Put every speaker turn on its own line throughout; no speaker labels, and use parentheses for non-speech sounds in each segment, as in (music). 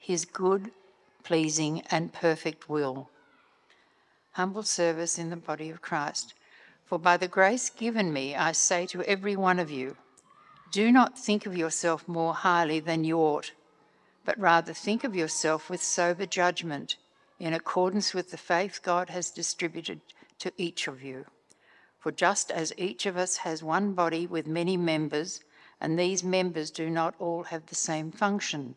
his good, pleasing, and perfect will. Humble service in the body of Christ. For by the grace given me, I say to every one of you, do not think of yourself more highly than you ought, but rather think of yourself with sober judgment, in accordance with the faith God has distributed to each of you. For just as each of us has one body with many members, and these members do not all have the same function,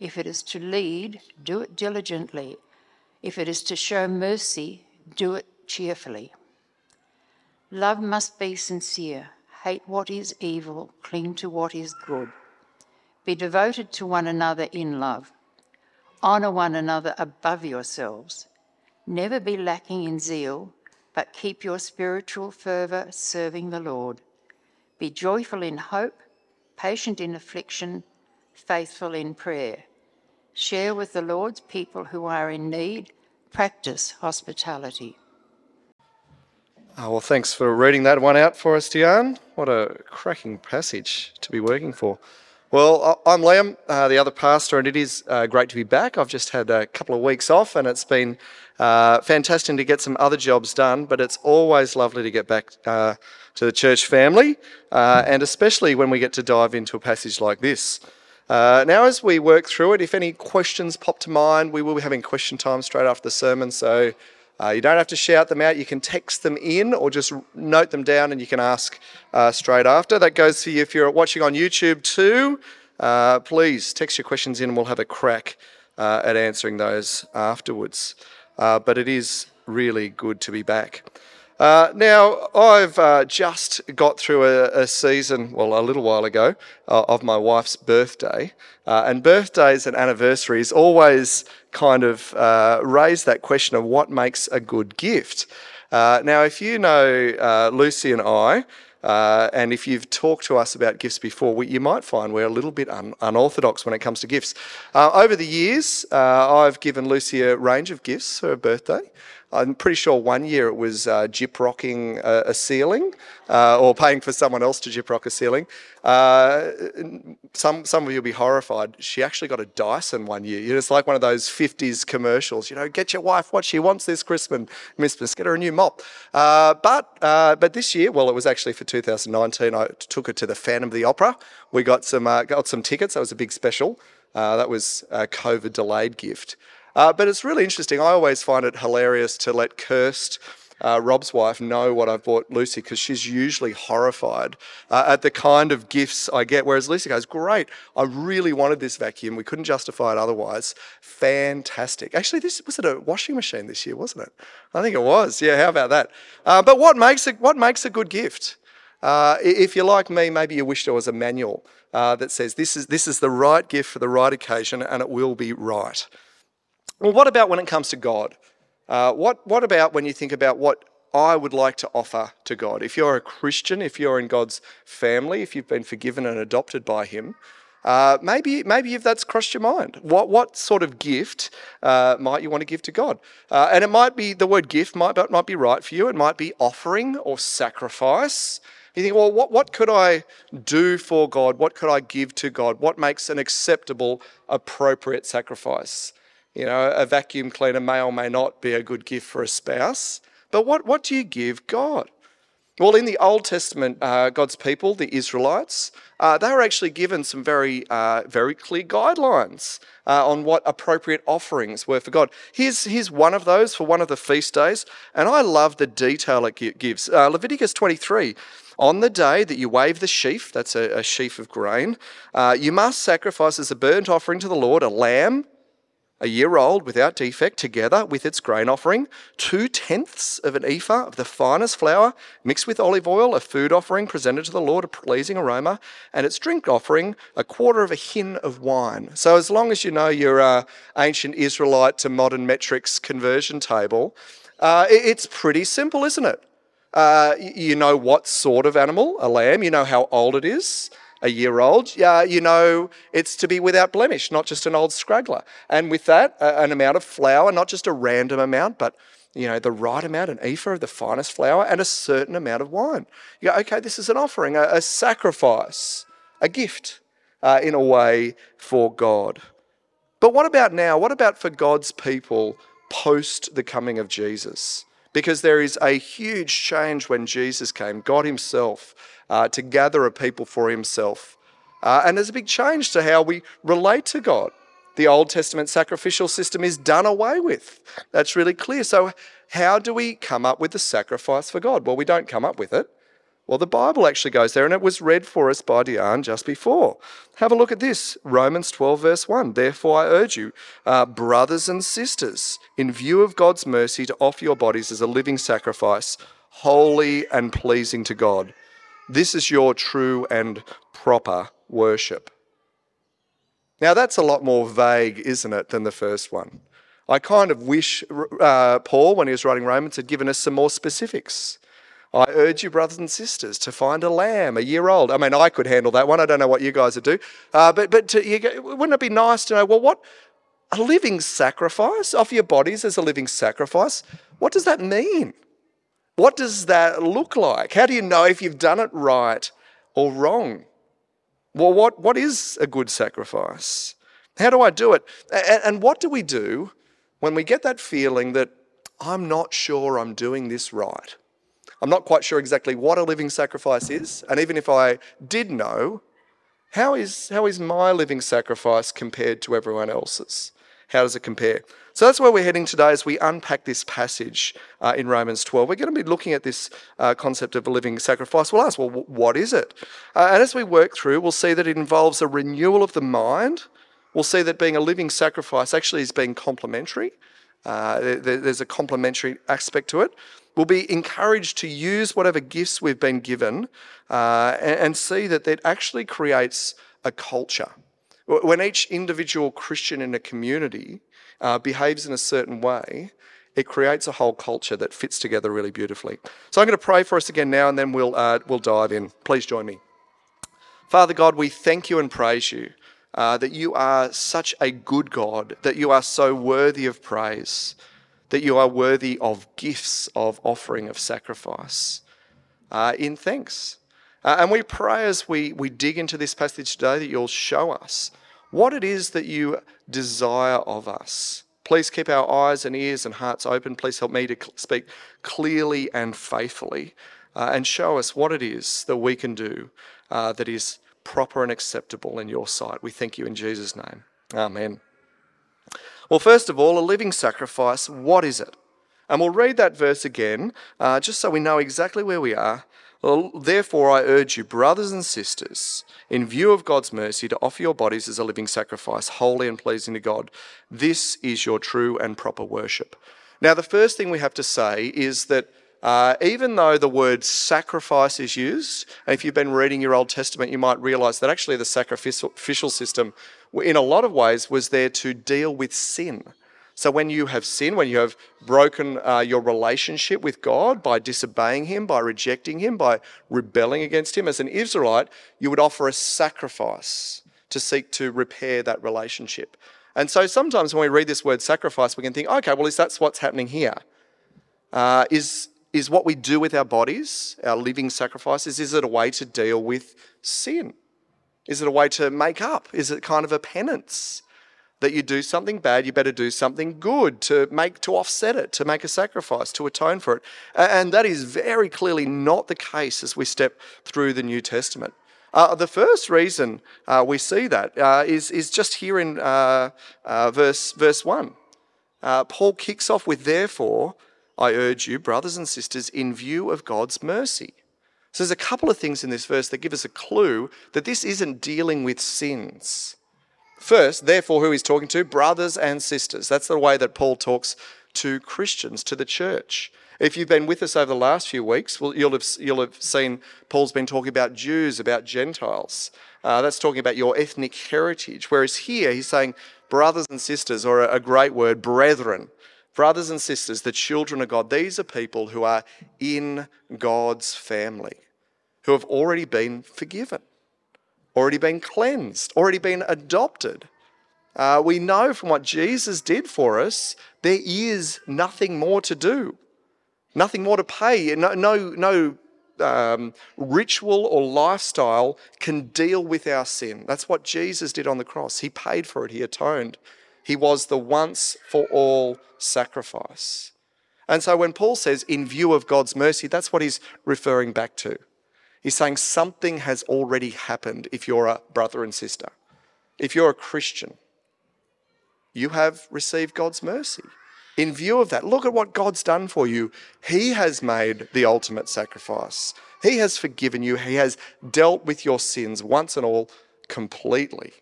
If it is to lead, do it diligently. If it is to show mercy, do it cheerfully. Love must be sincere. Hate what is evil, cling to what is good. Be devoted to one another in love. Honour one another above yourselves. Never be lacking in zeal, but keep your spiritual fervour serving the Lord. Be joyful in hope, patient in affliction, faithful in prayer. Share with the Lord's people who are in need. Practice hospitality.
Oh, well, thanks for reading that one out for us, Diane. What a cracking passage to be working for. Well, I'm Liam, uh, the other pastor, and it is uh, great to be back. I've just had a couple of weeks off, and it's been uh, fantastic to get some other jobs done, but it's always lovely to get back uh, to the church family, uh, and especially when we get to dive into a passage like this. Uh, now, as we work through it, if any questions pop to mind, we will be having question time straight after the sermon. So uh, you don't have to shout them out. You can text them in or just note them down and you can ask uh, straight after. That goes for you if you're watching on YouTube too. Uh, please text your questions in and we'll have a crack uh, at answering those afterwards. Uh, but it is really good to be back. Uh, now, I've uh, just got through a, a, season, well, a little while ago, uh, of my wife's birthday. Uh, and birthdays and anniversaries always kind of uh, raise that question of what makes a good gift. Uh, now, if you know Lucy and I, and if you've talked to us about gifts before, we, you might find we're a little bit un- unorthodox when it comes to gifts. over the years, I've given Lucy a range of gifts for her birthday. I'm pretty sure one year it was uh, gyprocking a, a ceiling uh, or paying for someone else to gyprock a ceiling. Uh, some, some of you will be horrified. She actually got a Dyson one year. It's like one of those 50s commercials. You know, get your wife what she wants this Christmas. Christmas, get her a new mop. Uh, but, uh, but this year, well, it was actually for 2019. I took her to the Phantom of the Opera. We got some, uh, got some tickets. That was a big special. that was a COVID delayed gift. Uh, but it's really interesting. I always find it hilarious to let Kirst, uh, Rob's wife, know what I've bought Lucy because she's usually horrified uh, at the kind of gifts I get. Whereas Lucy goes, Great, I really wanted this vacuum. We couldn't justify it otherwise. Fantastic. Actually, this was it a washing machine this year, wasn't it? I think it was. Yeah, how about that? Uh, but what makes, a, what makes a good gift? Uh, if you're like me, maybe you wish there was a manual uh, that says this is, this is the right gift for the right occasion and it will be right. Well, what about when it comes to God? Uh, what, what about when you think about what I would like to offer to God? If you're a Christian, if you're in God's family, if you've been forgiven and adopted by Him, uh, maybe, maybe if that's crossed your mind, what, what sort of gift uh, might you want to give to God? Uh, and it might be the word gift might, might be right for you. It might be offering or sacrifice. You think, well, what, what could I do for God? What could I give to God? What makes an acceptable, appropriate sacrifice? You know, a vacuum cleaner may or may not be a good gift for a spouse, but what, what do you give God? Well, in the Old Testament, uh, God's people, the Israelites, uh, they were actually given some very, uh, very clear guidelines uh, on what appropriate offerings were for God. Here's, here's one of those for one of the feast days, and I love the detail it gives. Uh, Leviticus 23. On the day that you wave the sheaf, that's a, a sheaf of grain, uh, you must sacrifice as a burnt offering to the Lord a lamb a year old without defect, together with its grain offering, two tenths of an ephah of the finest flour mixed with olive oil, a food offering presented to the Lord, a pleasing aroma, and its drink offering, a quarter of a hin of wine. So, as long as you know your uh, ancient Israelite to modern metrics conversion table, uh, it's pretty simple, isn't it? Uh, you know what sort of animal, a lamb, you know how old it is a year old, uh, you know it's to be without blemish, not just an old scraggler. And with that, an amount of flour, not just a random amount, but you know the right amount, an ephah of the finest flour, and a certain amount of wine. You go, okay, this is an offering, a, a sacrifice, a gift, uh, in a way for God. But what about now? What about for God's people post the coming of Jesus? Because there is a huge change when Jesus came. God Himself uh, to gather a people for himself. Uh, and there's a big change to how we relate to God. The Old Testament sacrificial system is done away with. That's really clear. So, how do we come up with the sacrifice for God? Well, we don't come up with it. Well, the Bible actually goes there, and it was read for us by Diane just before. Have a look at this Romans 12, verse 1. Therefore, I urge you, uh, brothers and sisters, in view of God's mercy, to offer your bodies as a living sacrifice, holy and pleasing to God. This is your true and proper worship. Now, that's a lot more vague, isn't it, than the first one? I kind of wish uh, Paul, when he was writing Romans, had given us some more specifics. I urge you, brothers and sisters, to find a lamb a year old. I mean, I could handle that one. I don't know what you guys would do. Uh, but but to, you, wouldn't it be nice to know, well, what a living sacrifice? of your bodies as a living sacrifice. What does that mean? What does that look like? How do you know if you've done it right or wrong? Well, what, what is a good sacrifice? How do I do it? And, and what do we do when we get that feeling that I'm not sure I'm doing this right? I'm not quite sure exactly what a living sacrifice is. And even if I did know, how is, how is my living sacrifice compared to everyone else's? How does it compare? So that's where we're heading today as we unpack this passage uh, in Romans 12. We're going to be looking at this uh, concept of a living sacrifice. We'll ask, well, what is it? Uh, and as we work through, we'll see that it involves a renewal of the mind. We'll see that being a living sacrifice actually is being complementary. Uh, there's a complementary aspect to it. We'll be encouraged to use whatever gifts we've been given uh, and, and see that that actually creates a culture. When each individual Christian in a community uh, behaves in a certain way, it creates a whole culture that fits together really beautifully. So I'm going to pray for us again now, and then we'll uh, we'll dive in. Please join me. Father God, we thank you and praise you uh, that you are such a good God, that you are so worthy of praise, that you are worthy of gifts, of offering, of sacrifice uh, in thanks. Uh, and we pray as we, we dig into this passage today that you'll show us what it is that you desire of us. Please keep our eyes and ears and hearts open. Please help me to speak clearly and faithfully uh, and show us what it is that we can do uh, that is proper and acceptable in your sight. We thank you in Jesus' name. Amen. Well, first of all, a living sacrifice, what is it? And we'll read that verse again, uh, just so we know exactly where we are. Well, therefore, I urge you, brothers and sisters, in view of God's mercy, to offer your bodies as a living sacrifice, holy and pleasing to God. This is your true and proper worship. Now, the first thing we have to say is that uh, even though the word sacrifice is used, and if you've been reading your Old Testament, you might realize that actually the sacrificial system, in a lot of ways, was there to deal with sin. So when you have sinned, when you have broken uh, your relationship with God by disobeying Him, by rejecting Him, by rebelling against Him, as an Israelite, you would offer a sacrifice to seek to repair that relationship. And so sometimes when we read this word sacrifice, we can think, okay, well, is that what's happening here? Uh, is is what we do with our bodies, our living sacrifices, is it a way to deal with sin? Is it a way to make up? Is it kind of a penance? that you do something bad, you better do something good to make to offset it, to make a sacrifice, to atone for it. And that is very clearly not the case as we step through the New Testament. Uh, the first reason uh, we see that uh, is is, just here in uh, uh, verse, verse 1. Uh, Paul kicks off with, Therefore, I urge you, brothers and sisters, in view of God's mercy. So there's a couple of things in this verse that give us a clue that this isn't dealing with sins. First, therefore, who he's talking to? Brothers and sisters. That's the way that Paul talks to Christians, to the church. If you've been with us over the last few weeks, well, you'll have, you'll have seen Paul's been talking about Jews, about Gentiles. Uh, that's talking about your ethnic heritage. Whereas here, he's saying brothers and sisters, or a, a great word, brethren. Brothers and sisters, the children of God, these are people who are in God's family, who have already been forgiven, already been cleansed, already been adopted. Uh, we know from what Jesus did for us, there is nothing more to do. Nothing more to pay. No, no, no um, ritual or lifestyle can deal with our sin. That's what Jesus did on the cross. He paid for it, He atoned. He was the once for all sacrifice. And so when Paul says, in view of God's mercy, that's what he's referring back to. He's saying something has already happened if you're a brother and sister. If you're a Christian, you have received God's mercy in view of that, look at what God's done for you. He has made the ultimate sacrifice. He has forgiven you. He has dealt with your sins once and all completely.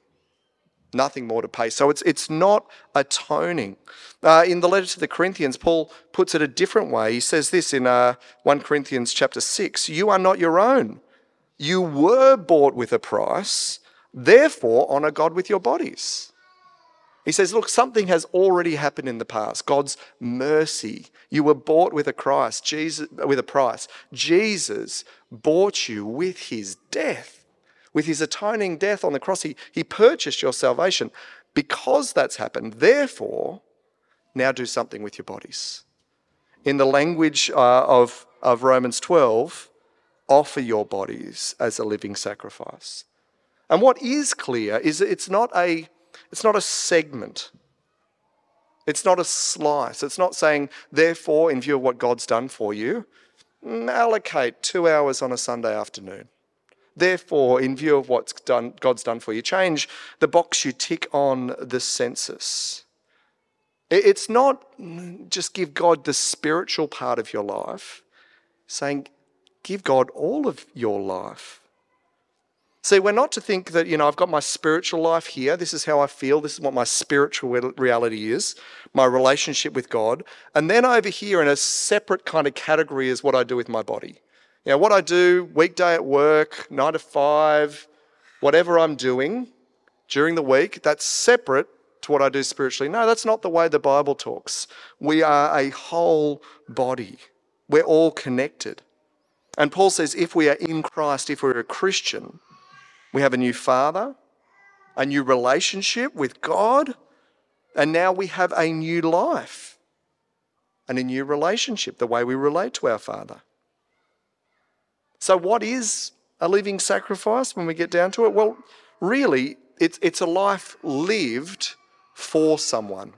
Nothing more to pay. So it's, it's not atoning. Uh, in the letter to the Corinthians, Paul puts it a different way. He says this in uh, 1 Corinthians chapter 6 You are not your own. You were bought with a price. Therefore, honor God with your bodies. He says, Look, something has already happened in the past. God's mercy. You were bought with a price, Jesus, with a price. Jesus bought you with his death, with his atoning death on the cross. He, he purchased your salvation. Because that's happened, therefore, now do something with your bodies. In the language uh, of, of Romans 12, offer your bodies as a living sacrifice. And what is clear is it's not a it's not a segment. It's not a slice. It's not saying, therefore, in view of what God's done for you, allocate two hours on a Sunday afternoon. Therefore, in view of what done, God's done for you, change the box you tick on the census. It's not just give God the spiritual part of your life, saying, give God all of your life. See, we're not to think that, you know, I've got my spiritual life here. This is how I feel. This is what my spiritual reality is, my relationship with God. And then over here, in a separate kind of category, is what I do with my body. You know, what I do weekday at work, nine to five, whatever I'm doing during the week, that's separate to what I do spiritually. No, that's not the way the Bible talks. We are a whole body, we're all connected. And Paul says if we are in Christ, if we're a Christian, we have a new father, a new relationship with God, and now we have a new life and a new relationship, the way we relate to our father. So, what is a living sacrifice when we get down to it? Well, really, it's, it's a life lived for someone.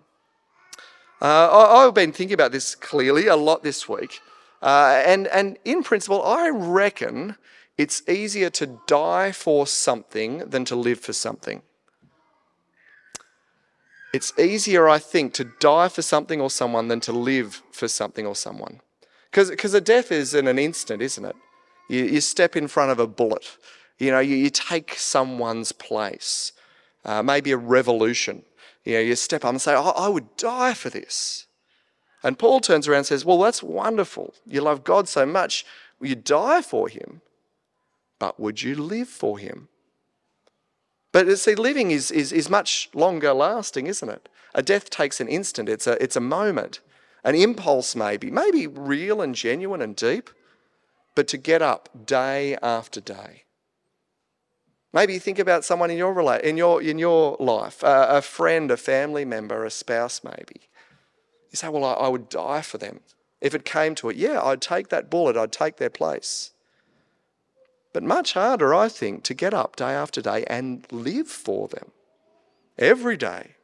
Uh, I, have been thinking about this clearly a lot this week. Uh, and, and in principle, I reckon it's easier to die for something than to live for something. It's easier, I think, to die for something or someone than to live for something or someone. Because a death is in an instant, isn't it? You, you step in front of a bullet. You know, you, you take someone's place. Uh, maybe a revolution. You know, you step up and say, oh, I would die for this. And Paul turns around and says, Well, that's wonderful. You love God so much. You die for him? but would you live for him? But see, living is, is, is much longer lasting, isn't it? A death takes an instant, it's a, it's a moment, an impulse, maybe, maybe real and genuine and deep, but to get up day after day. Maybe you think about someone in your, in your, in your life, a, a friend, a family member, a spouse, maybe. You say, Well, I, I would die for them. If it came to it, yeah, I'd take that bullet, I'd take their place. But much harder, I think, to get up day after day and live for them every day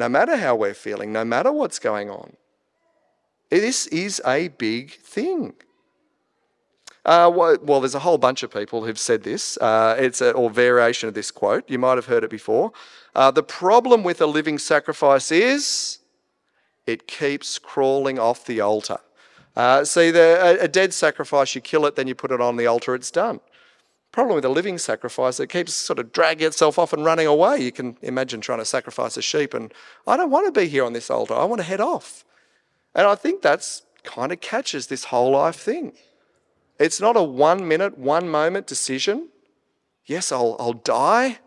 no matter how we're feeling, no matter what's going on. This is a big thing. Uh, well, there's a whole bunch of people who've said this. Uh, it's a or variation of this quote. You might have heard it before. Uh, the problem with a living sacrifice is it keeps crawling off the altar. Uh, see, the, a, a dead sacrifice, you kill it, then you put it on the altar, it's done. Problem with a living sacrifice, it keeps sort of dragging itself off and running away. You can imagine trying to sacrifice a sheep, and I don't want to be here on this altar. I want to head off. And I think that's kind of catches this whole life thing. It's not a one minute, one moment decision. Yes, I'll, I'll die.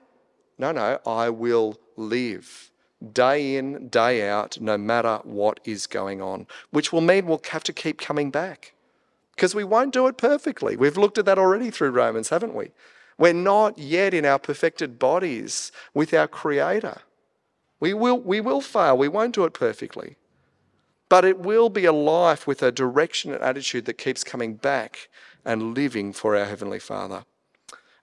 No, no, I will live day in, day out, no matter what is going on, which will mean we'll have to keep coming back because we won't do it perfectly. We've looked at that already through Romans, haven't we? We're not yet in our perfected bodies with our Creator. We will, we will fail, we won't do it perfectly. But it will be a life with a direction and attitude that keeps coming back and living for our Heavenly Father.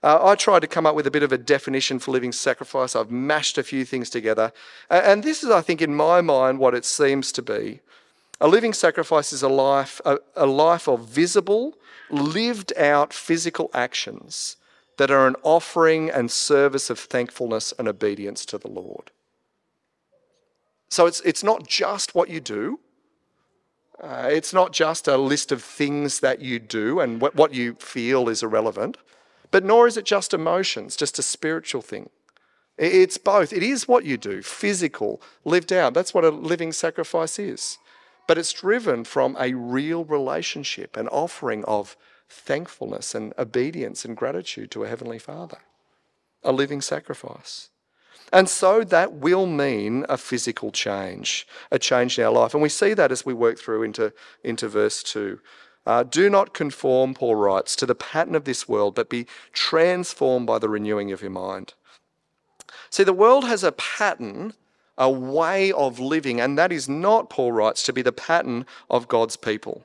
Uh, I tried to come up with a bit of a definition for living sacrifice. I've mashed a few things together. And this is, I think, in my mind, what it seems to be. A living sacrifice is a life, a, a life of visible, lived out physical actions that are an offering and service of thankfulness and obedience to the Lord. So it's, it's not just what you do, uh, it's not just a list of things that you do and what, what you feel is irrelevant, but nor is it just emotions, just a spiritual thing. It's both. It is what you do, physical, lived out. That's what a living sacrifice is. But it's driven from a real relationship, an offering of thankfulness and obedience and gratitude to a Heavenly Father, a living sacrifice. And so that will mean a physical change, a change in our life. And we see that as we work through into, into verse 2. Uh, do not conform, Paul writes, to the pattern of this world, but be transformed by the renewing of your mind. See, the world has a pattern, a way of living, and that is not, Paul writes, to be the pattern of God's people.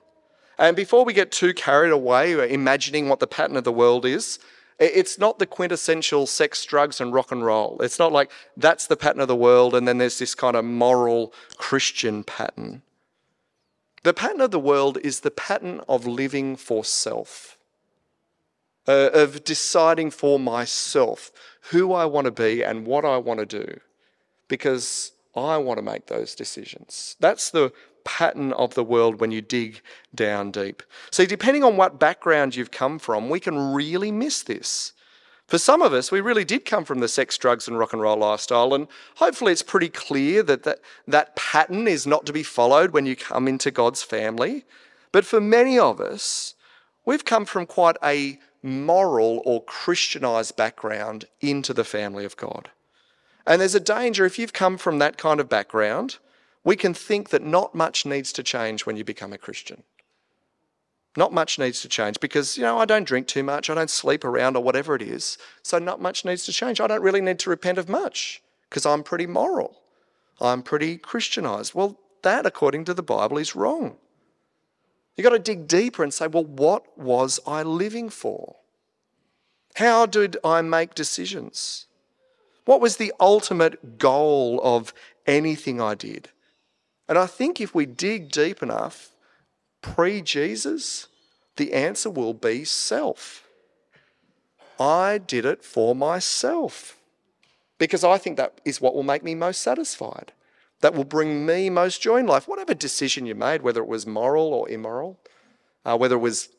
And before we get too carried away imagining what the pattern of the world is, it's not the quintessential sex, drugs, and rock and roll. It's not like that's the pattern of the world, and then there's this kind of moral Christian pattern. The pattern of the world is the pattern of living for self, uh, of deciding for myself who I want to be and what I want to do, because I want to make those decisions. That's the pattern of the world when you dig down deep. See, depending on what background you've come from, we can really miss this. For some of us, we really did come from the sex, drugs, and rock and roll lifestyle, and hopefully it's pretty clear that that, that pattern is not to be followed when you come into God's family. But for many of us, we've come from quite a moral or Christianized background into the family of God. And there's a danger if you've come from that kind of background we can think that not much needs to change when you become a Christian. Not much needs to change because, you know, I don't drink too much, I don't sleep around or whatever it is, so not much needs to change. I don't really need to repent of much because I'm pretty moral. I'm pretty Christianized. Well, that, according to the Bible, is wrong. You've got to dig deeper and say, well, what was I living for? How did I make decisions? What was the ultimate goal of anything I did? And I think if we dig deep enough, pre Jesus, the answer will be self. I did it for myself because I think that is what will make me most satisfied. That will bring me most joy in life. Whatever decision you made, whether it was moral or immoral, uh, whether it was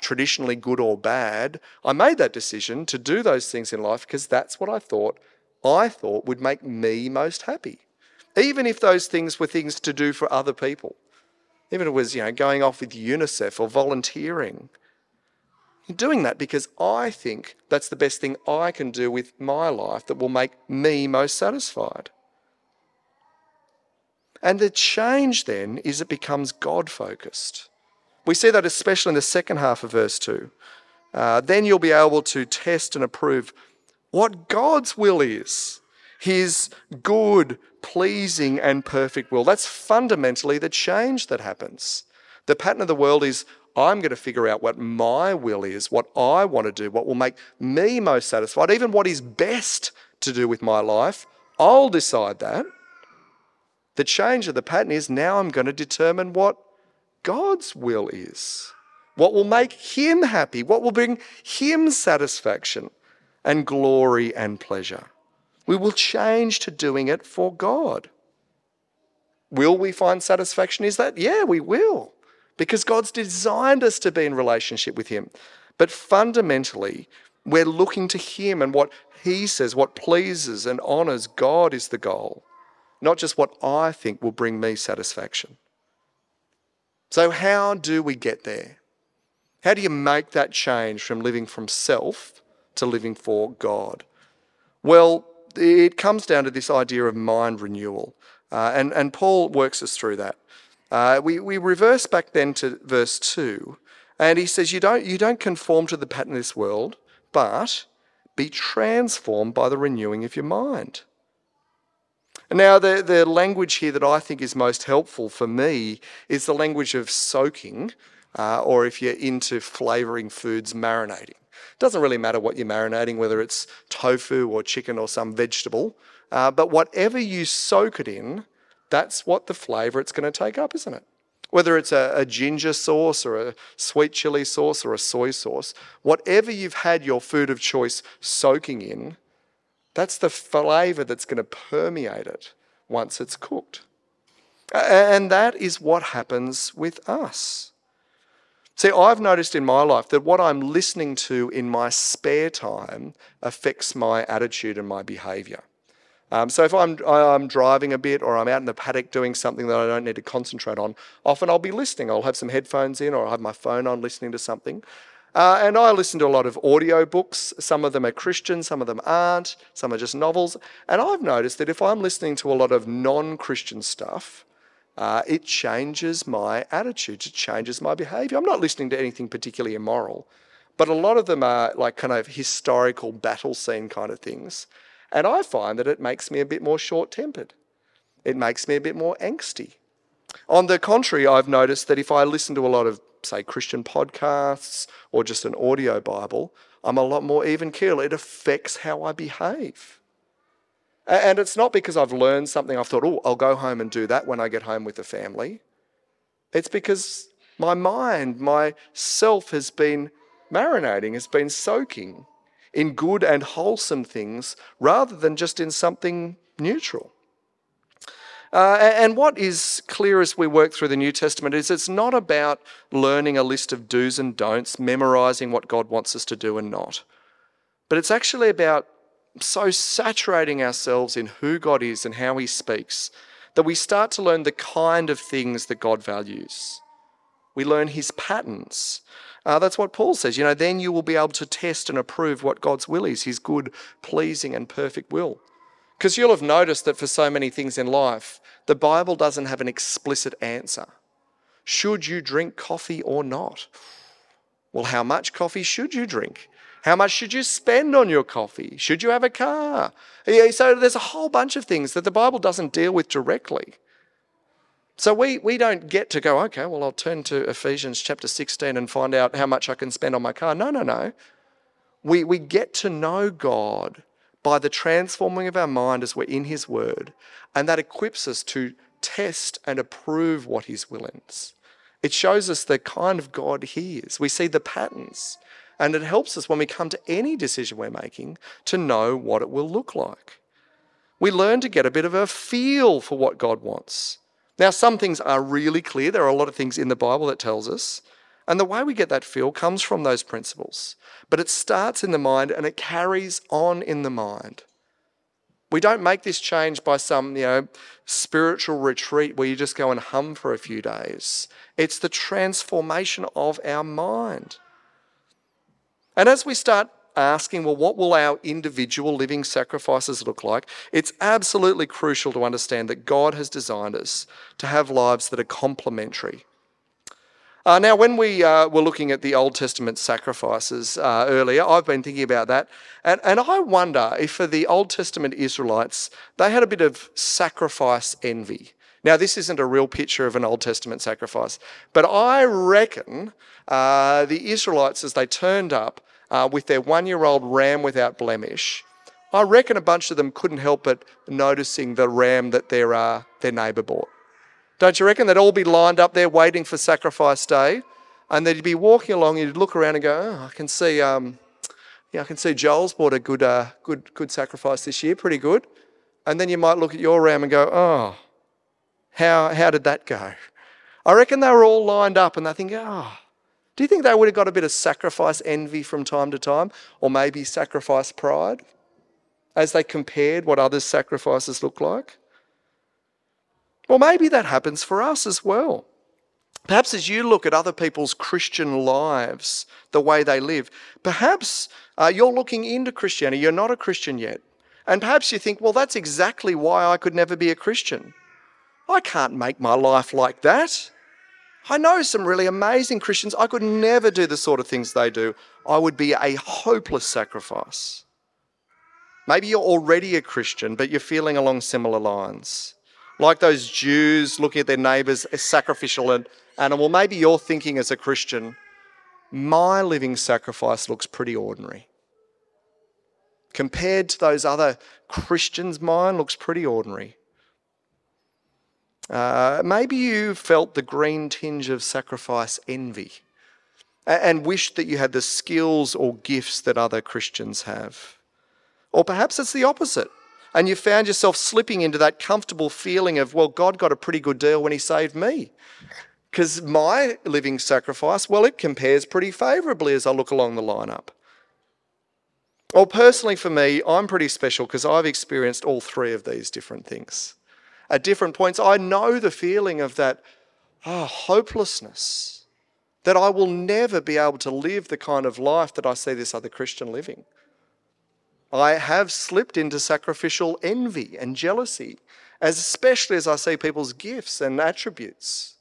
traditionally good or bad, I made that decision to do those things in life because that's what I thought I thought would make me most happy even if those things were things to do for other people. Even if it was, you know, going off with UNICEF or volunteering. You're doing that because I think that's the best thing I can do with my life that will make me most satisfied. And the change then is it becomes God focused. We see that especially in the second half of verse 2. Uh, then you'll be able to test and approve what God's will is, his good, pleasing, and perfect will. That's fundamentally the change that happens. The pattern of the world is I'm going to figure out what my will is, what I want to do, what will make me most satisfied, even what is best to do with my life. I'll decide that. The change of the pattern is now I'm going to determine what God's will is, what will make Him happy, what will bring Him satisfaction and glory and pleasure. We will change to doing it for God. Will we find satisfaction? Is that? Yeah, we will, because God's designed us to be in relationship with Him. But fundamentally, we're looking to Him and what He says, what pleases and honors God is the goal, not just what I think will bring me satisfaction. So, how do we get there? How do you make that change from living from self to living for God? Well, it comes down to this idea of mind renewal. Uh, and, and Paul works us through that. Uh, we, we reverse back then to verse 2, and he says, you don't, you don't conform to the pattern of this world, but be transformed by the renewing of your mind. Now, the, the language here that I think is most helpful for me is the language of soaking, uh, or if you're into flavouring foods, marinating. It doesn't really matter what you're marinating, whether it's tofu or chicken or some vegetable, uh, but whatever you soak it in, that's what the flavour it's going to take up, isn't it? Whether it's a, a, ginger sauce or a sweet chili sauce or a soy sauce, whatever you've had your food of choice soaking in, that's the flavour that's going to permeate it once it's cooked. And that is what happens with us. See, I've noticed in my life that what I'm listening to in my spare time affects my attitude and my behaviour. Um, so if I'm, I'm driving a bit or I'm out in the paddock doing something that I don't need to concentrate on, often I'll be listening. I'll have some headphones in or I'll have my phone on listening to something. Uh, and I listen to a lot of audio books. Some of them are Christian, some of them aren't, some are just novels. And I've noticed that if I'm listening to a lot of non Christian stuff, uh, it changes my attitude, it changes my behavior. I'm not listening to anything particularly immoral, but a lot of them are like kind of historical battle scene kind of things. And I find that it makes me a bit more short tempered. It makes me a bit more angsty. On the contrary, I've noticed that if I listen to a lot of, say, Christian podcasts or just an audio Bible, I'm a lot more even keel. It affects how I behave. And it's not because I've learned something, I've thought, oh, I'll go home and do that when I get home with the family. It's because my mind, my self has been marinating, has been soaking in good and wholesome things rather than just in something neutral. Uh, and what is clear as we work through the New Testament is it's not about learning a list of do's and don'ts, memorizing what God wants us to do and not. But it's actually about so saturating ourselves in who God is and how He speaks that we start to learn the kind of things that God values. We learn His patterns. Uh, that's what Paul says. You know, then you will be able to test and approve what God's will is, his good, pleasing, and perfect will. Because you'll have noticed that for so many things in life, the Bible doesn't have an explicit answer. Should you drink coffee or not? Well, how much coffee should you drink? How much should you spend on your coffee? Should you have a car? So there's a whole bunch of things that the Bible doesn't deal with directly. So we, we don't get to go, okay, well, I'll turn to Ephesians chapter 16 and find out how much I can spend on my car. No, no, no. We, we get to know God by the transforming of our mind as we're in His Word, and that equips us to test and approve what His will is. It shows us the kind of God He is. We see the patterns, and it helps us when we come to any decision we're making to know what it will look like. We learn to get a bit of a feel for what God wants. Now, some things are really clear. There are a lot of things in the Bible that tells us. And the way we get that feel comes from those principles. But it starts in the mind and it carries on in the mind. We don't make this change by some, you know, spiritual retreat where you just go and hum for a few days. It's the transformation of our mind. And as we start asking, well, what will our individual living sacrifices look like? It's absolutely crucial to understand that God has designed us to have lives that are complementary. Uh, now, when we uh, were looking at the Old Testament sacrifices uh, earlier, I've been thinking about that. And, and I wonder if for the Old Testament Israelites, they had a bit of sacrifice envy. Now, this isn't a real picture of an Old Testament sacrifice, but I reckon uh, the Israelites, as they turned up, uh, with their one year old ram without blemish, I reckon a bunch of them couldn't help but noticing the ram that their, uh, their neighbour bought. Don't you reckon they'd all be lined up there waiting for sacrifice day? And they'd be walking along, you'd look around and go, oh, I can see, um, yeah, I can see Joel's bought a good, uh, good, good sacrifice this year, pretty good. And then you might look at your ram and go, oh, how, how did that go? I reckon they were all lined up and they think, oh, do you think they would have got a bit of sacrifice envy from time to time? Or maybe sacrifice pride as they compared what others' sacrifices look like? Well, maybe that happens for us as well. Perhaps as you look at other people's Christian lives, the way they live, perhaps uh, you're looking into Christianity, you're not a Christian yet. And perhaps you think, well, that's exactly why I could never be a Christian. I can't make my life like that. I know some really amazing Christians. I could never do the sort of things they do. I would be a hopeless sacrifice. Maybe you're already a Christian, but you're feeling along similar lines. Like those Jews looking at their neighbours as sacrificial animal. Maybe you're thinking as a Christian, my living sacrifice looks pretty ordinary. Compared to those other Christians, mine looks pretty ordinary. Uh, maybe you felt the green tinge of sacrifice envy and wished that you had the skills or gifts that other Christians have. Or perhaps it's the opposite. And you found yourself slipping into that comfortable feeling of, well, God got a pretty good deal when He saved me. Because my living sacrifice, well, it compares pretty favourably as I look along the lineup. Well, personally for me, I'm pretty special because I've experienced all three of these different things at different points, I know the feeling of that oh, hopelessness, that I will never be able to live the kind of life that I see this other Christian living. I have slipped into sacrificial envy and jealousy, as especially as I see people's gifts and attributes.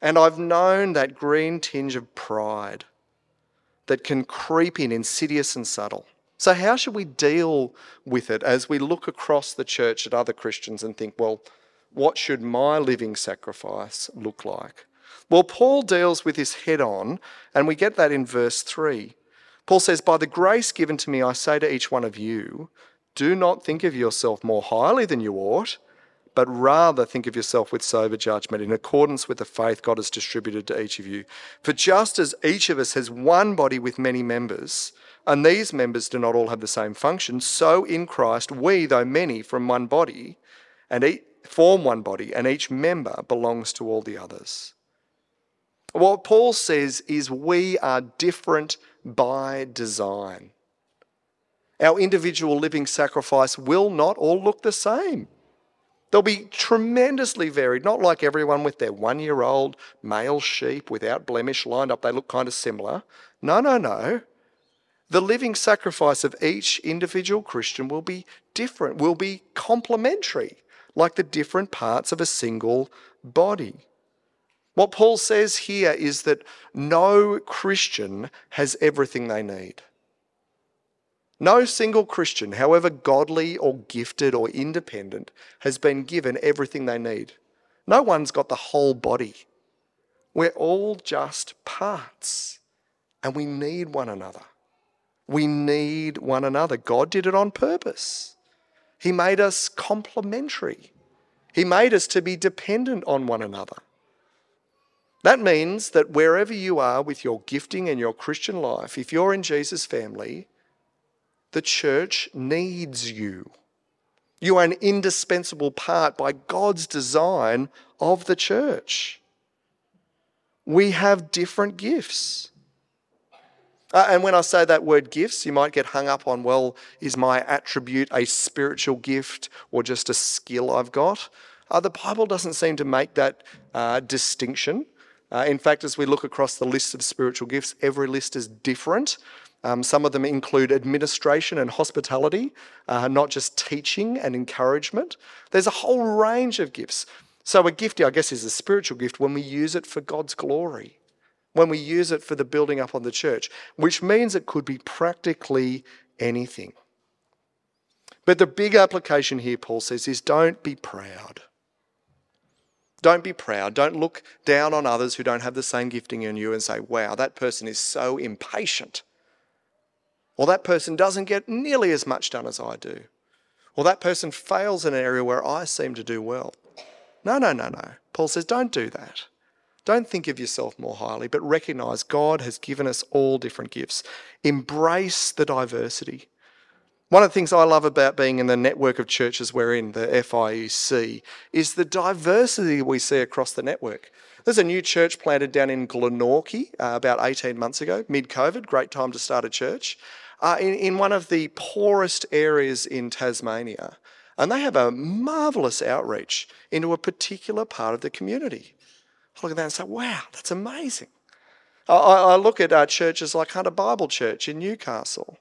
And I've known that green tinge of pride that can creep in insidious and subtle. So, how should we deal with it as we look across the church at other Christians and think, well, what should my living sacrifice look like? Well, Paul deals with this head on, and we get that in verse 3. Paul says, By the grace given to me, I say to each one of you, do not think of yourself more highly than you ought, but rather think of yourself with sober judgment in accordance with the faith God has distributed to each of you. For just as each of us has one body with many members, and these members do not all have the same function, so in Christ we, though many from one body, and form one body, and each member belongs to all the others. What Paul says is we are different by design. Our individual living sacrifice will not all look the same. They'll be tremendously varied, not like everyone with their one year old male sheep without blemish lined up. They look kind of similar. No, no, no. The living sacrifice of each individual Christian will be different, will be complementary, like the different parts of a single body. What Paul says here is that no Christian has everything they need. No single Christian, however godly or gifted or independent, has been given everything they need. No one's got the whole body. We're all just parts, and we need one another. We need one another. God did it on purpose. He made us complementary. He made us to be dependent on one another. That means that wherever you are with your gifting and your Christian life, if you're in Jesus' family, the church needs you. You are an indispensable part by God's design of the church. We have different gifts. Uh, and when I say that word gifts, you might get hung up on, well, is my attribute a spiritual gift or just a skill I've got? Uh, the Bible doesn't seem to make that uh, distinction. Uh, in fact, as we look across the list of spiritual gifts, every list is different. Um, some of them include administration and hospitality, uh, not just teaching and encouragement. There's a whole range of gifts. So, a gift, I guess, is a spiritual gift when we use it for God's glory when we use it for the building up of the church, which means it could be practically anything. But the big application here, Paul says, is don't be proud. Don't be proud. Don't look down on others who don't have the same gifting in you and say, wow, that person is so impatient. Or that person doesn't get nearly as much done as I do. Or that person fails in an area where I seem to do well. No, no, no, no. Paul says, don't do that. Don't think of yourself more highly, but recognize God has given us all different gifts. Embrace the diversity. One of the things I love about being in the network of churches we're in, the FIEC, is the diversity we see across the network. There's a new church planted down in Glenorchy uh, about 18 months ago, mid COVID, great time to start a church, uh, in, in one of the poorest areas in Tasmania. And they have a marvellous outreach into a particular part of the community. I look at that and say, wow, that's amazing. I, I look at uh, churches like Hunter Bible Church in Newcastle.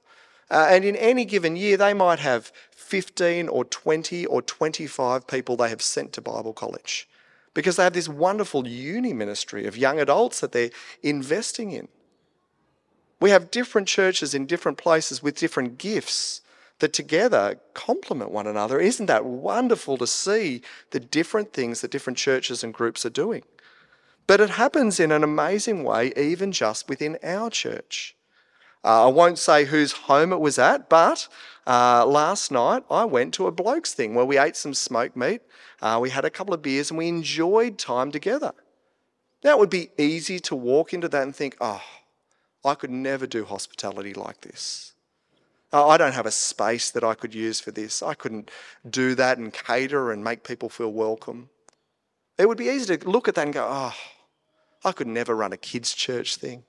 Uh, and in any given year, they might have 15 or 20 or 25 people they have sent to Bible college because they have this wonderful uni ministry of young adults that they're investing in. We have different churches in different places with different gifts that together complement one another. Isn't that wonderful to see the different things that different churches and groups are doing? But it happens in an amazing way, even just within our church. Uh, I won't say whose home it was at, but uh, last night I went to a blokes thing where we ate some smoked meat, uh, we had a couple of beers, and we enjoyed time together. Now it would be easy to walk into that and think, oh, I could never do hospitality like this. Oh, I don't have a space that I could use for this. I couldn't do that and cater and make people feel welcome. It would be easy to look at that and go, oh, I could never run a kids' church thing.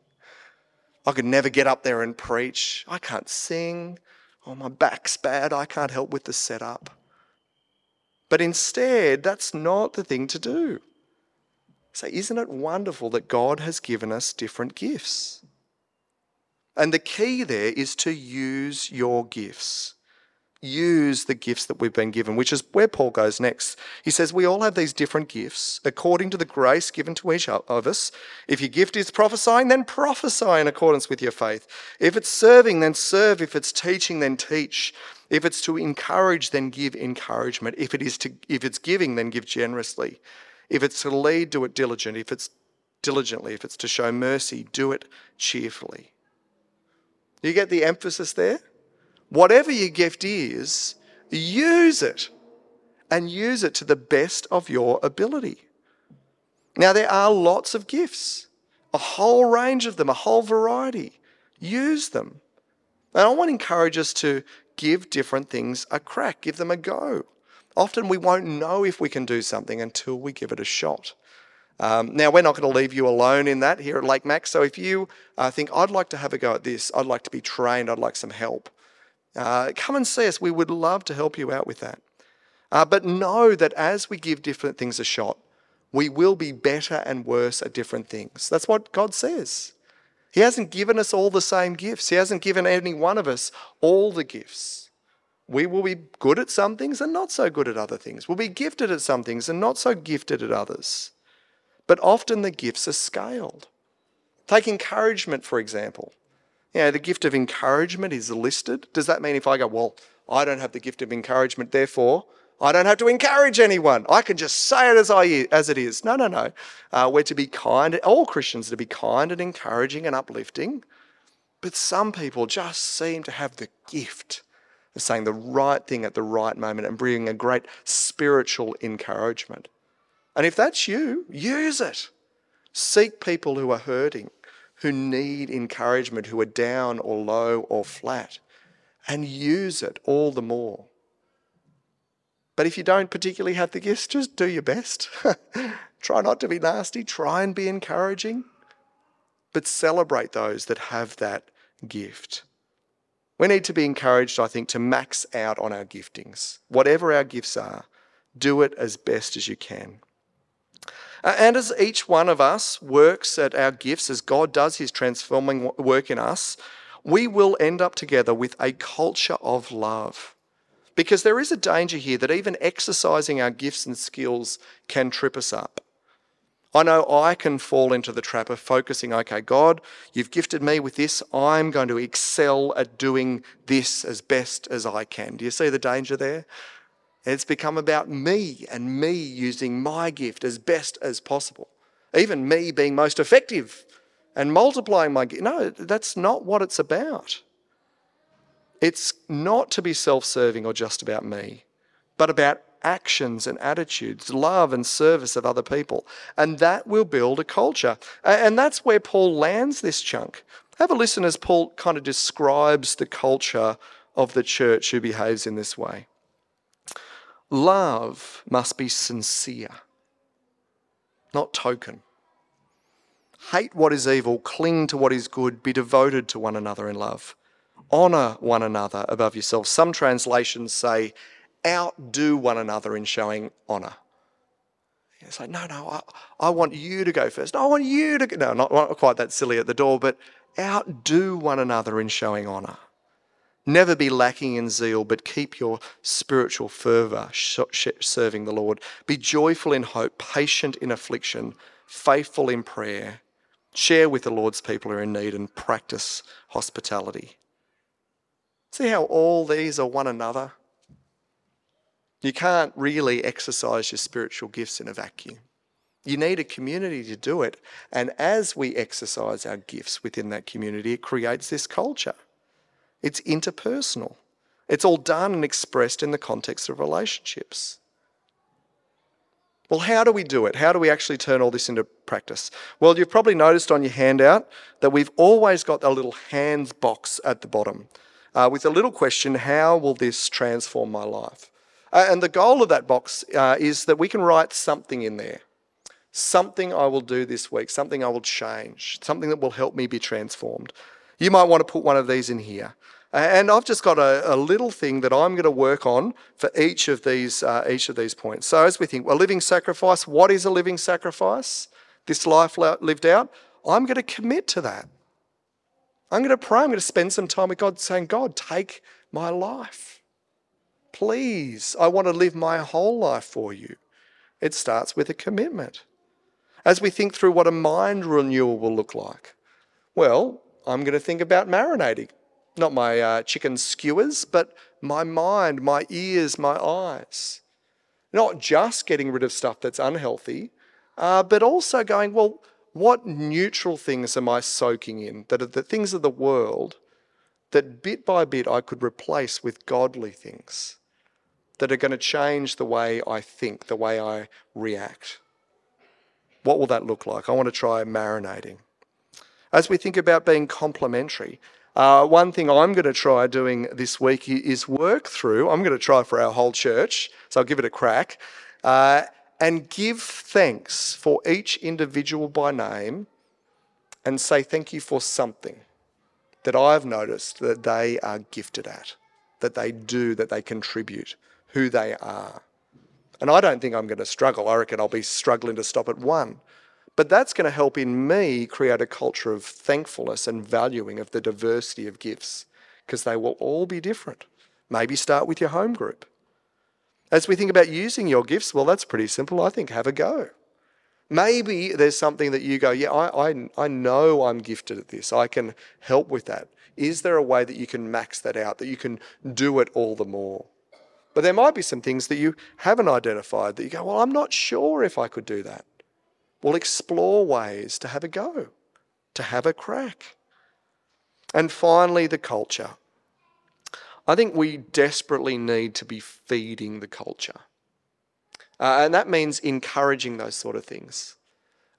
I could never get up there and preach. I can't sing. Oh, my back's bad. I can't help with the setup. But instead, that's not the thing to do. So, isn't it wonderful that God has given us different gifts? And the key there is to use your gifts. Use the gifts that we've been given, which is where Paul goes next. He says, We all have these different gifts according to the grace given to each of us. If your gift is prophesying, then prophesy in accordance with your faith. If it's serving, then serve. If it's teaching, then teach. If it's to encourage, then give encouragement. If it is to if it's giving, then give generously. If it's to lead, do it diligently. If it's diligently, if it's to show mercy, do it cheerfully. You get the emphasis there? Whatever your gift is, use it and use it to the best of your ability. Now, there are lots of gifts, a whole range of them, a whole variety. Use them. And I want to encourage us to give different things a crack, give them a go. Often we won't know if we can do something until we give it a shot. Um, now, we're not going to leave you alone in that here at Lake Max. So if you uh, think, I'd like to have a go at this, I'd like to be trained, I'd like some help, uh, come and see us. We would love to help you out with that. Uh, but know that as we give different things a shot, we will be better and worse at different things. That's what God says. He hasn't given us all the same gifts, He hasn't given any one of us all the gifts. We will be good at some things and not so good at other things. We'll be gifted at some things and not so gifted at others but often the gifts are scaled. Take encouragement, for example. You know, the gift of encouragement is listed. Does that mean if I go, well, I don't have the gift of encouragement, therefore I don't have to encourage anyone. I can just say it as, I, as it is. No, no, no. Uh, we're to be kind, all Christians are to be kind and encouraging and uplifting. But some people just seem to have the gift of saying the right thing at the right moment and bringing a great spiritual encouragement. And if that's you, use it. Seek people who are hurting, who need encouragement, who are down or low or flat, and use it all the more. But if you don't particularly have the gifts, just do your best. (laughs) try not to be nasty, try and be encouraging, but celebrate those that have that gift. We need to be encouraged, I think, to max out on our giftings. Whatever our gifts are, do it as best as you can. Uh, and as each one of us works at our gifts, as God does his transforming work in us, we will end up together with a culture of love. Because there is a danger here that even exercising our gifts and skills can trip us up. I know I can fall into the trap of focusing, okay, God, you've gifted me with this. I'm going to excel at doing this as best as I can. Do you see the danger there? It's become about me and me using my gift as best as possible. Even me being most effective and multiplying my gift. No, that's not what it's about. It's not to be self serving or just about me, but about actions and attitudes, love and service of other people. And that will build a culture. And that's where Paul lands this chunk. Have a listen as Paul kind of describes the culture of the church who behaves in this way. Love must be sincere, not token. Hate what is evil, cling to what is good, be devoted to one another in love. Honour one another above yourselves. Some translations say, outdo one another in showing honour. It's like, no, no, I, I, want you to go first. I want you to go. No, not, not quite that silly at the door, but outdo one another in showing honour. Never be lacking in zeal, but keep your spiritual fervour serving the Lord. Be joyful in hope, patient in affliction, faithful in prayer. Share with the Lord's people who are in need and practice hospitality. See how all these are one another? You can't really exercise your spiritual gifts in a vacuum. You need a community to do it. And as we exercise our gifts within that community, it creates this culture. It's interpersonal, it's all done and expressed in the context of relationships. Well, how do we do it? How do we actually turn all this into practice? Well, you've probably noticed on your handout that we've always got a little hands box at the bottom uh, with a little question How will this transform my life? Uh, and the goal of that box uh, is that we can write something in there. Something I will do this week, something I will change, something that will help me be transformed. You might want to put one of these in here. And I've just got a, a little thing that I'm going to work on for each of these uh, each of these points. So as we think, a living sacrifice, what is a living sacrifice? This life lived out. I'm going to commit to that. I'm going to pray. I'm going to spend some time with God, saying, God, take my life. Please, I want to live my whole life for you. It starts with a commitment. As we think through what a mind renewal will look like, well, I'm going to think about marinating. Not my uh, chicken skewers, but my mind, my ears, my eyes. Not just getting rid of stuff that's unhealthy, uh, but also going, well, what neutral things am I soaking in that are the things of the world that bit by bit I could replace with godly things that are going to change the way I think, the way I react? What will that look like? I want to try marinating. As we think about being complementary, uh, one thing I'm going to try doing this week is work through, I'm going to try for our whole church, so I'll give it a crack, uh, and give thanks for each individual by name and say thank you for something that I've noticed that they are gifted at, that they do, that they contribute, who they are. And I don't think I'm going to struggle. I reckon I'll be struggling to stop at one. But that's going to help in me create a culture of thankfulness and valuing of the diversity of gifts because they will all be different. Maybe start with your home group. As we think about using your gifts, well, that's pretty simple. I think have a go. Maybe there's something that you go, yeah, I, I, I know I'm gifted at this. I can help with that. Is there a way that you can max that out, that you can do it all the more? But there might be some things that you haven't identified that you go, well, I'm not sure if I could do that. We'll explore ways to have a go, to have a crack. And finally, the culture. I think we desperately need to be feeding the culture. Uh, and that means encouraging those sort of things.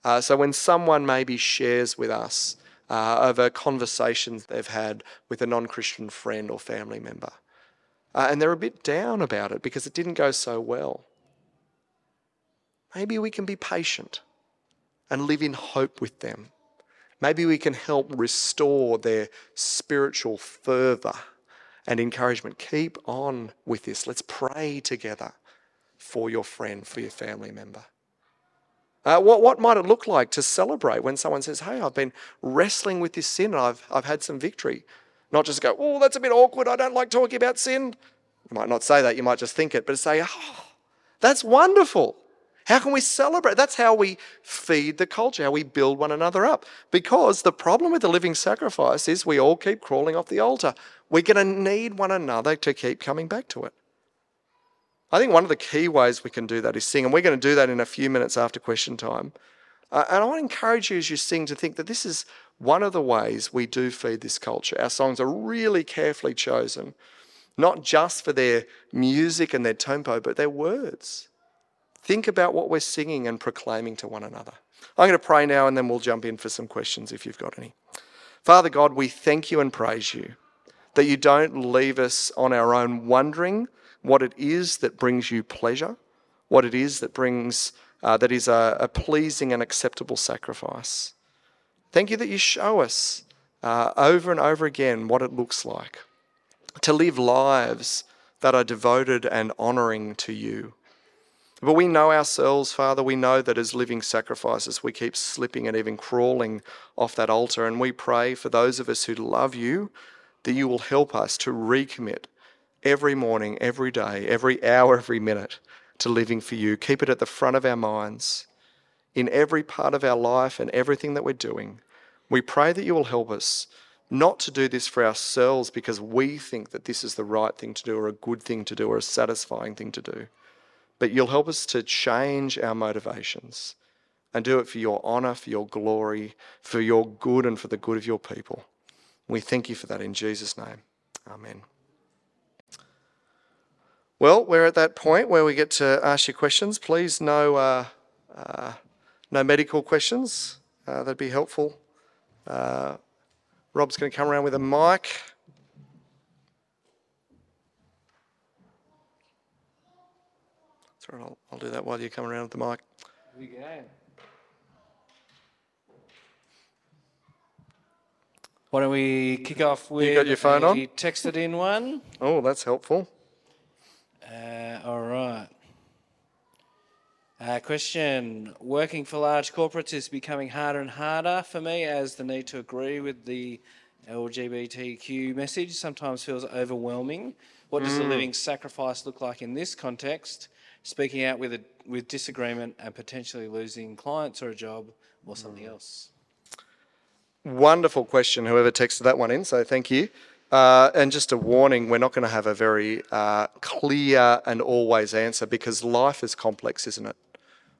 Uh, so when someone maybe shares with us uh, over conversations they've had with a non Christian friend or family member, uh, and they're a bit down about it because it didn't go so well, maybe we can be patient and live in hope with them. Maybe we can help restore their spiritual fervour and encouragement. Keep on with this. Let's pray together for your friend, for your family member. Uh, what, what might it look like to celebrate when someone says, Hey, I've been wrestling with this sin and I've, I've had some victory? Not just go, Oh, that's a bit awkward. I don't like talking about sin. You might not say that, you might just think it, but say, Oh, that's wonderful. How can we celebrate? That's how we feed the culture, how we build one another up. Because the problem with the living sacrifice is we all keep crawling off the altar. We're going to need one another to keep coming back to it. I think one of the key ways we can do that is sing, and we're going to do that in a few minutes after question time. Uh, and I want to encourage you as you sing to think that this is one of the ways we do feed this culture. Our songs are really carefully chosen, not just for their music and their tempo, but their words. Think about what we're singing and proclaiming to one another. I'm going to pray now and then we'll jump in for some questions if you've got any. Father God, we thank you and praise you that you don't leave us on our own wondering what it is that brings you pleasure, what it is that brings uh, that is a, a, pleasing and acceptable sacrifice. Thank you that you show us uh, over and over again what it looks like to live lives that are devoted and honouring to you. But we know ourselves, Father, we know that as living sacrifices, we keep slipping and even crawling off that altar. And we pray for those of us who love you that you will help us to recommit every morning, every day, every hour, every minute to living for you. Keep it at the front of our minds in every part of our life and everything that we're doing. We pray that you will help us not to do this for ourselves because we think that this is the right thing to do or a good thing to do or a satisfying thing to do, but you'll help us to change our motivations and do it for your honour, for your glory, for your good, and for the good of your people. We thank you for that in Jesus' name. Amen. Well, we're at that point where we get to ask you questions. Please, no, uh, uh, no medical questions. Uh, that'd be helpful. Uh, Rob's going to come around with a mic. Sorry, I'll, I'll do that while you come around with the mic.
Here we go. Why don't we kick off with you
got your phone on?
texted in one?
Oh, that's helpful.
Uh, all right. Uh, question Working for large corporates is becoming harder and harder for me as the need to agree with the LGBTQ message sometimes feels overwhelming. What does the living sacrifice look like in this context? Speaking out with, a, with disagreement and potentially losing clients or a job or something else.
Wonderful question, whoever texted that one in, so thank you. Uh, and just a warning, we're not going to have a very uh, clear and always answer because life is complex, isn't it?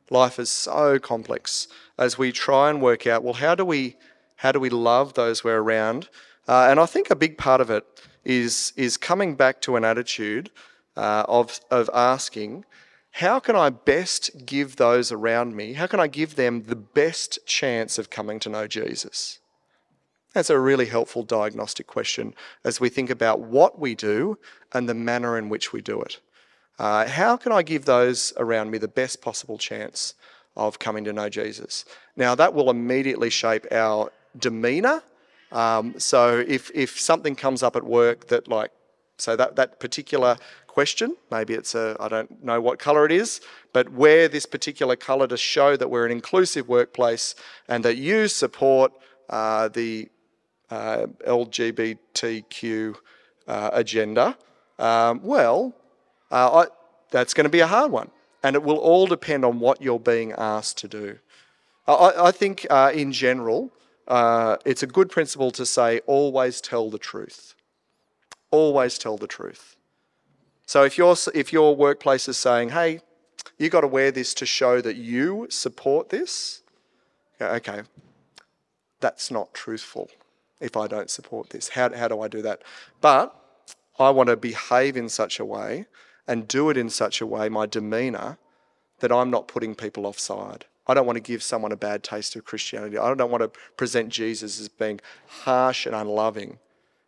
Life is so complex as we try and work out, well, how do we, how do we love those we're around? Uh, and I think a big part of it is, is coming back to an attitude uh, of, of asking, how can I best give those around me, how can I give them the best chance of coming to know Jesus? That's a really helpful diagnostic question as we think about what we do and the manner in which we do it. Uh, how can I give those around me the best possible chance of coming to know Jesus? Now, that will immediately shape our demeanor. Um, so, if, if something comes up at work that, like, so that, that particular question, maybe it's a, I don't know what colour it is, but wear this particular colour to show that we're an inclusive workplace and that you support uh, the uh, LGBTQ uh, agenda, um, well, uh, I, that's going to be a hard one. And it will all depend on what you're being asked to do. I, I think, uh, in general, uh, it's a good principle to say always tell the truth. Always tell the truth. So if, your if your workplace is saying, hey, you got to wear this to show that you support this, okay, that's not truthful if I don't support this? How, how do I do that? But I want to behave in such a way and do it in such a way, my demeanour, that I'm not putting people offside. I don't want to give someone a bad taste of Christianity. I don't want to present Jesus as being harsh and unloving.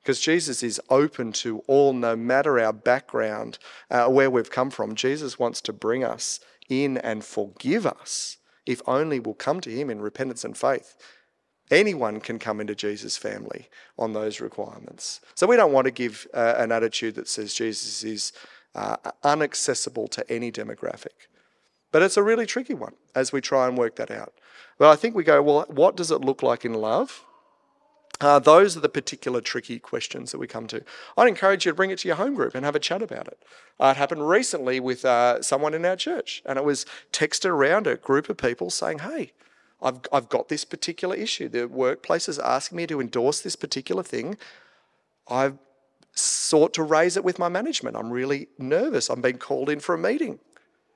Because Jesus is open to all, no matter our background, uh, where we've come from. Jesus wants to bring us in and forgive us if only we'll come to Him in repentance and faith. Anyone can come into Jesus' family on those requirements. So we don't want to give uh, an attitude that says Jesus is uh, to any demographic. But it's a really tricky one as we try and work that out. But I think we go, well, what does it look like in love? Uh, those are the particular tricky questions that we come to. I'd encourage you to bring it to your home group and have a chat about it. Uh, it happened recently with uh, someone in our church, and it was texted around a group of people saying, hey, I've, I've got this particular issue. The workplace is asking me to endorse this particular thing. I've sought to raise it with my management. I'm really nervous. I'm being called in for a meeting.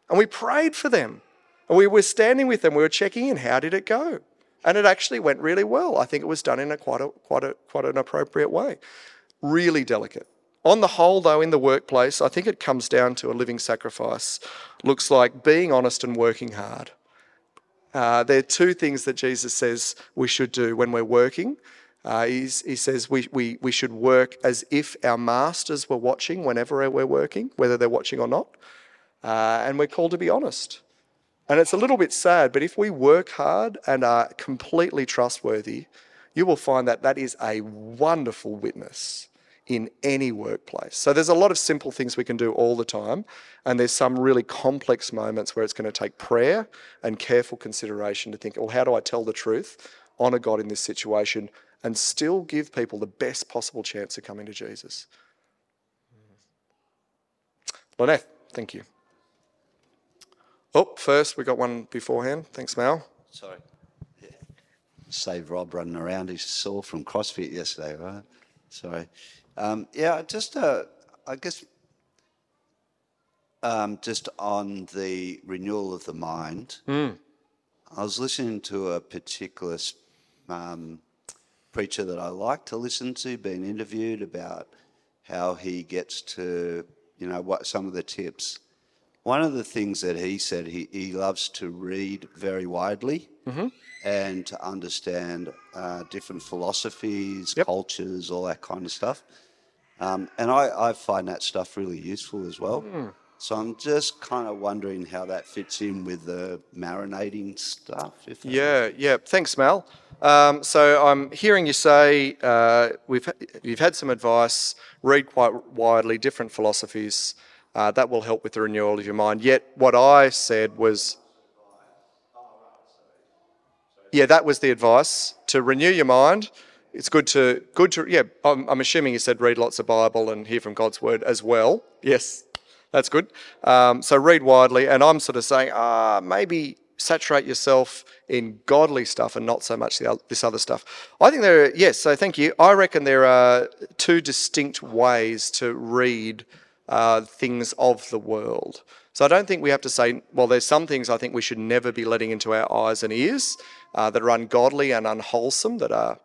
And we prayed for them. And we were standing with them. We were checking in. How did it go? And it actually went really well. I think it was done in a quite a quite a quite an appropriate way. Really delicate. On the whole, though, in the workplace, I think it comes down to a living sacrifice. Looks like being honest and working hard. Uh, there are two things that Jesus says we should do when we're working. Uh, he says we, we, we should work as if our masters were watching whenever we're working, whether they're watching or not. Uh, and we're called to be honest. And it's a little bit sad, but if we work hard and are completely trustworthy, you will find that that is a wonderful witness in any workplace. So there's a lot of simple things we can do all the time, and there's some really complex moments where it's going to take prayer and careful consideration to think, well, how do I tell the truth, honour God in this situation, and still give people the best possible chance of coming to Jesus? Lynette, thank you. Oh, first we got one beforehand. Thanks, Mal.
Sorry. Yeah. Save Rob running around. He's sore from CrossFit yesterday, right? Sorry. Um, yeah, just uh, I guess um, just on the renewal of the mind. I was listening to a particular um, preacher that I like to listen to, being interviewed about how he gets to, you know, what some of the tips. One of the things that he said, he, he loves to read very widely and to understand uh, different philosophies,
Yep.
cultures, all that kind of stuff. Um, and I, I find that stuff really useful as well. So I'm just kind of wondering how that fits in with the marinating stuff.
Yeah, yeah. Thanks, Mel. Um, so I'm hearing you say uh, we've you've had some advice. Read quite widely, different philosophies. Uh, that will help with the renewal of your mind. Yet what I said was, yeah, that was the advice to renew your mind. It's good to good to yeah. I'm, I'm assuming you said read lots of Bible and hear from God's word as well. Yes, that's good. Um, so read widely, and I'm sort of saying, ah, maybe saturate yourself in godly stuff and not so much the, this other stuff. I think there are, yes, so thank you. I reckon there are two distinct ways to read uh, things of the world. So I don't think we have to say, well, there's some things I think we should never be letting into our eyes and ears uh, that are ungodly and unwholesome, that are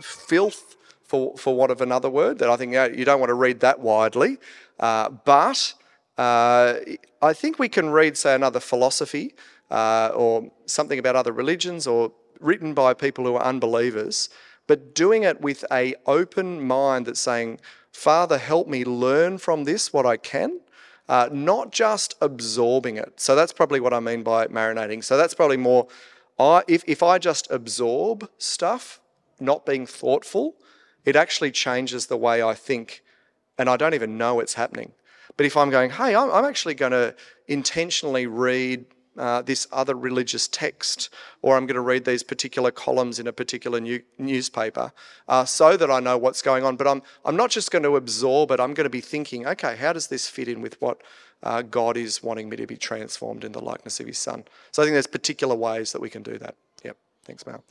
filth, for, for want of another word, that I think uh, you don't want to read that widely. Uh, but uh, I think we can read, say, another philosophy uh, or something about other religions or written by people who are unbelievers, but doing it with a open mind that's saying, Father, help me learn from this what I can. Uh, not just absorbing it. So that's probably what I mean by marinating. So that's probably more, I, if, if I just absorb stuff, not being thoughtful, it actually changes the way I think, and I don't even know it's happening. But if I'm going, hey, I'm, I'm actually going to intentionally read uh, this other religious text, or I'm going to read these particular columns in a particular new, newspaper, uh, so that I know what's going on. But I'm I'm not just going to absorb it. I'm going to be thinking, okay, how does this fit in with what uh, God is wanting me to be transformed in the likeness of His Son? So I think there's particular ways that we can do that. Yep. Thanks, Mal.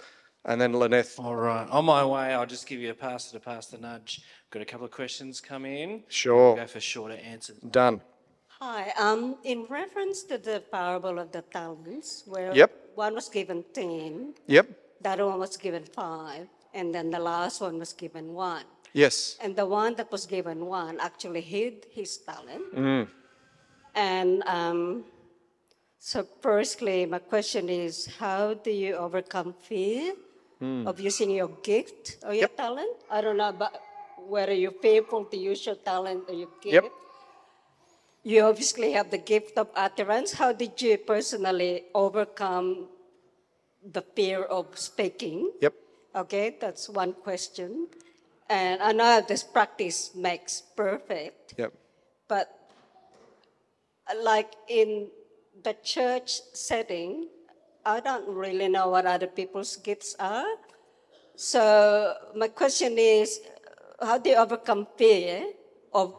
And then Lynette.
All right. On my way, I'll just give you a pastor to pass the nudge. Got a couple of questions come in.
Sure.
Go for shorter answers.
Done.
Hi. Um, in reference to the parable of the talents, where
Yep.
one was given ten,
Yep.
the other one was given five, and then the last one was given one.
Yes.
And the one that was given one actually hid his talent.
Mm.
And um, so, firstly, my question is how do you overcome fear of using your gift or your
Mm. Yep.
talent? I don't know about whether you're fearful to use your talent or your gift.
Yep.
You obviously have the gift of utterance. How did you personally overcome the fear of speaking?
Yep.
Okay, that's one question. And I know this practice makes perfect,
Yep.
but like in the church setting, I don't really know what other people's gifts are. So my question is, how do you overcome fear of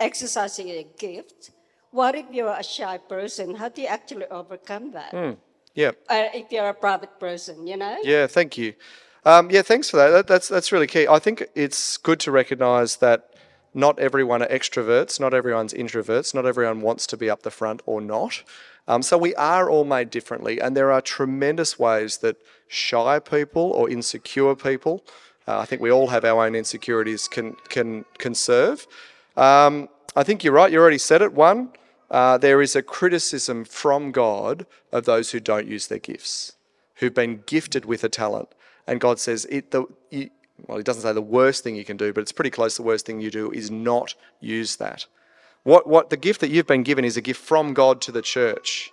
exercising a gift? What if you're a shy person? How do you actually overcome that?
Yeah.
Uh, if you're a private person, you know?
Yeah, thank you. Um, yeah, thanks for that. that. That's that's really key. I think it's good to recognise that Not everyone are extroverts, not everyone's introverts, not everyone wants to be up the front or not. Um, so we are all made differently, and there are tremendous ways that shy people or insecure people, uh, I think we all have our own insecurities, can can can serve. Um, I think you're right. You already said it. One, uh, there is a criticism from God of those who don't use their gifts, who've been gifted with a talent, and God says it. The, you, well, He doesn't say the worst thing you can do, but it's pretty close. The worst thing you do is not use that. What, what the gift that you've been given is a gift from God to the church.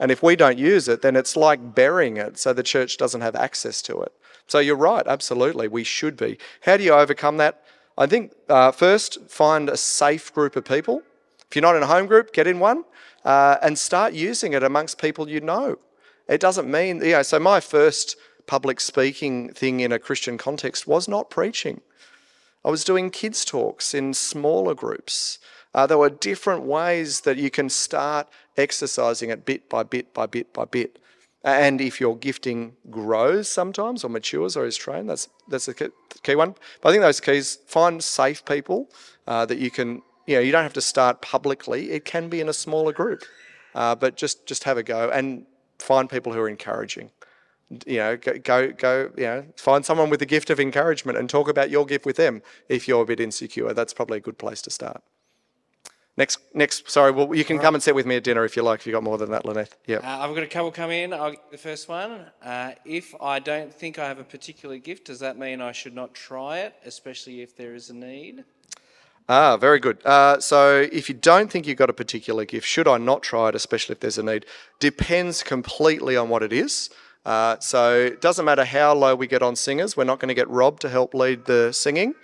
And if we don't use it, then it's like burying it so the church doesn't have access to it. So you're right, absolutely, we should be. How do you overcome that? I think uh, first, find a safe group of people. If you're not in a home group, get in one uh, and start using it amongst people you know. It doesn't mean, you know, so my first public speaking thing in a Christian context was not preaching. I was doing kids' talks in smaller groups. Uh, there were different ways that you can start exercising it bit by bit by bit by bit. And if your gifting grows sometimes or matures or is trained, that's that's the key one. But I think those keys find safe people uh, that you can. You know, you don't have to start publicly. It can be in a smaller group, uh, but just just have a go and find people who are encouraging. You know, go go. You know, find someone with the gift of encouragement and talk about your gift with them. If you're a bit insecure, that's probably a good place to start. Next, next. Sorry, well, you can come and sit with me at dinner if you like. If you got more than that, Lynette. Yeah.
Uh, I've got a couple come in. I'll get the first one. Uh, if I don't think I have a particular gift, does that mean I should not try it, especially if there is a need?
Ah, very good. Uh, so, if you don't think you've got a particular gift, should I not try it, especially if there's a need? Depends completely on what it is. Uh, so, it doesn't matter how low we get on singers. We're not going to get Rob to help lead the singing.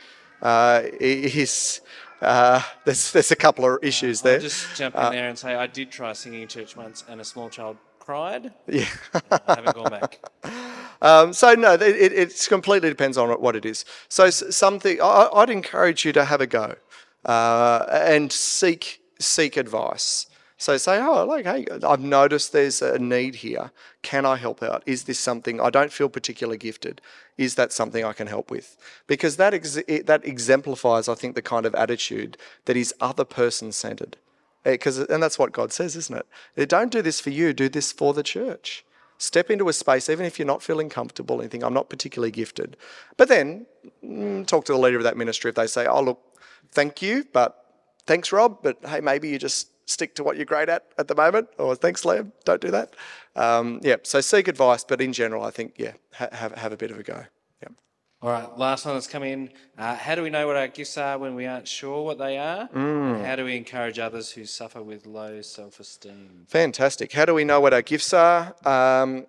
Uh, he's uh, there's there's a couple of issues there.
I'll just jump in there and say I did try singing in church once, and a small child cried.
Yeah.
I haven't gone back. (laughs)
Um, so no, it, it it's completely depends on what it is. So something I, would encourage you to have a go uh, and seek seek advice. So say, oh, like, hey, I've noticed there's a need here. Can I help out? Is this something I don't feel particularly gifted? Is that something I can help with? Because that ex- that exemplifies, I think, the kind of attitude that is other person centered. Because, eh, and that's what God says, isn't it? Eh, don't do this for you. Do this for the church. Step into a space, even if you're not feeling comfortable and think, I'm not particularly gifted. But then mm, talk to the leader of that ministry if they say, oh, look, thank you, but thanks, Rob, but hey, maybe you just stick to what you're great at at the moment. Or thanks, Liam, don't do that. Um, yeah, so seek advice, but in general, I think, yeah, ha- have, have a bit of a go. Yeah.
All right, last one that's come in. Uh, how do we know what our gifts are when we aren't sure what they are? Mm. How do we encourage others who suffer with low self esteem?
Fantastic. How do we know what our gifts are? Um,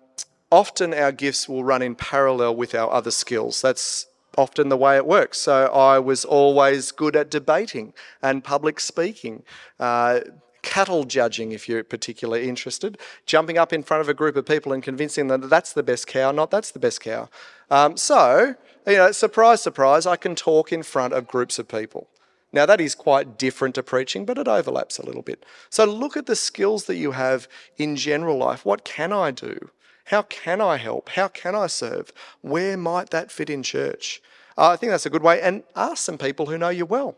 often our gifts will run in parallel with our other skills. That's often the way it works. So I was always good at debating and public speaking. Uh, cattle judging, if you're particularly interested, jumping up in front of a group of people and convincing them that that's the best cow, not that's the best cow. Um, so, you know, surprise, surprise, I can talk in front of groups of people. Now, that is quite different to preaching, but it overlaps a little bit. So, look at the skills that you have in general life. What can I do? How can I help? How can I serve? Where might that fit in church? Uh, I think that's a good way. And ask some people who know you well.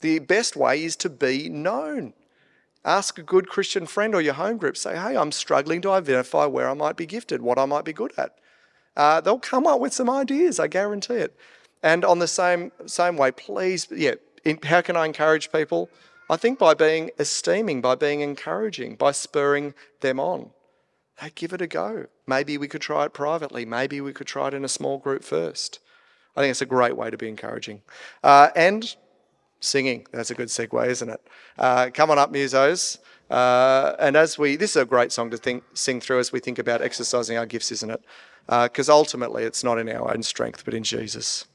The best way is to be known. Ask a good Christian friend or your home group. Say, hey, I'm struggling to identify where I might be gifted, what I might be good at. Uh, they'll come up with some ideas, I guarantee it. And on the same same way, please, yeah, in, how can I encourage people? I think by being esteeming, by being encouraging, by spurring them on. Hey, give it a go. Maybe we could try it privately. Maybe we could try it in a small group first. I think it's a great way to be encouraging. Uh, and singing. That's a good segue, isn't it? Uh, come on up, musos. Uh, and as we, this is a great song to think, sing through as we think about exercising our gifts, isn't it? Because uh, ultimately it's not in our own strength, but in Jesus.